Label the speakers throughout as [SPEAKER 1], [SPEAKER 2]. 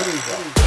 [SPEAKER 1] incrível.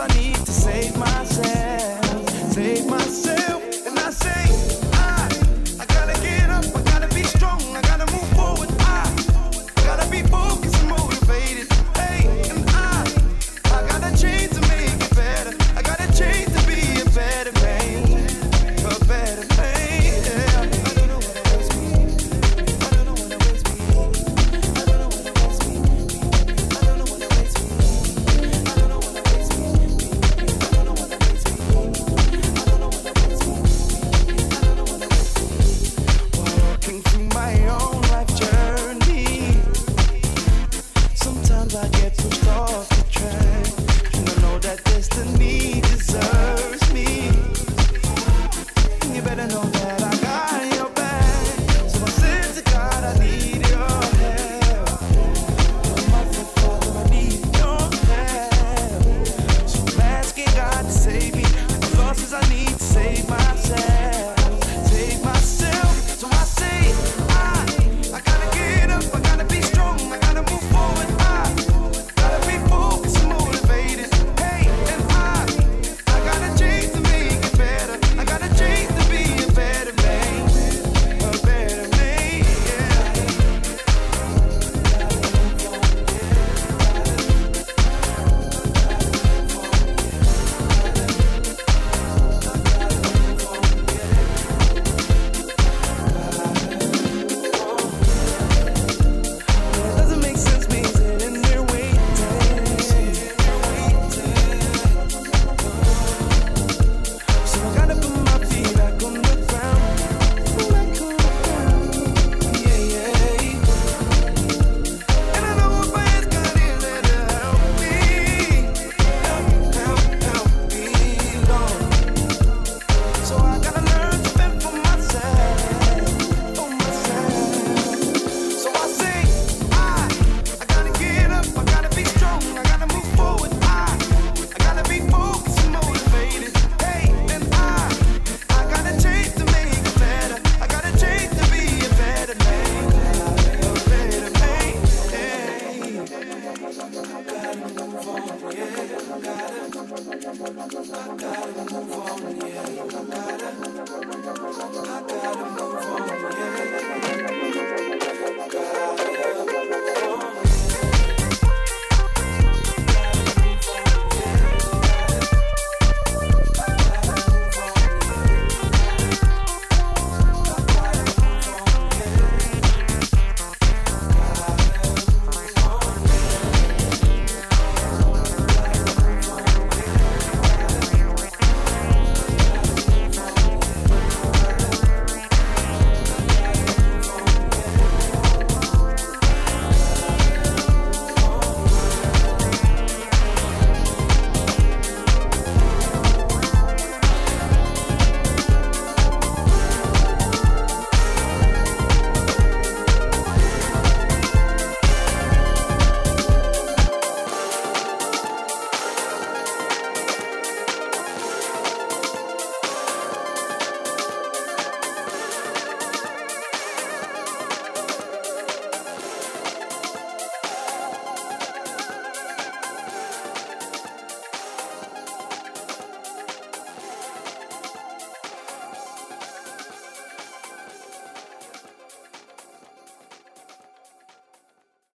[SPEAKER 2] I need to save myself.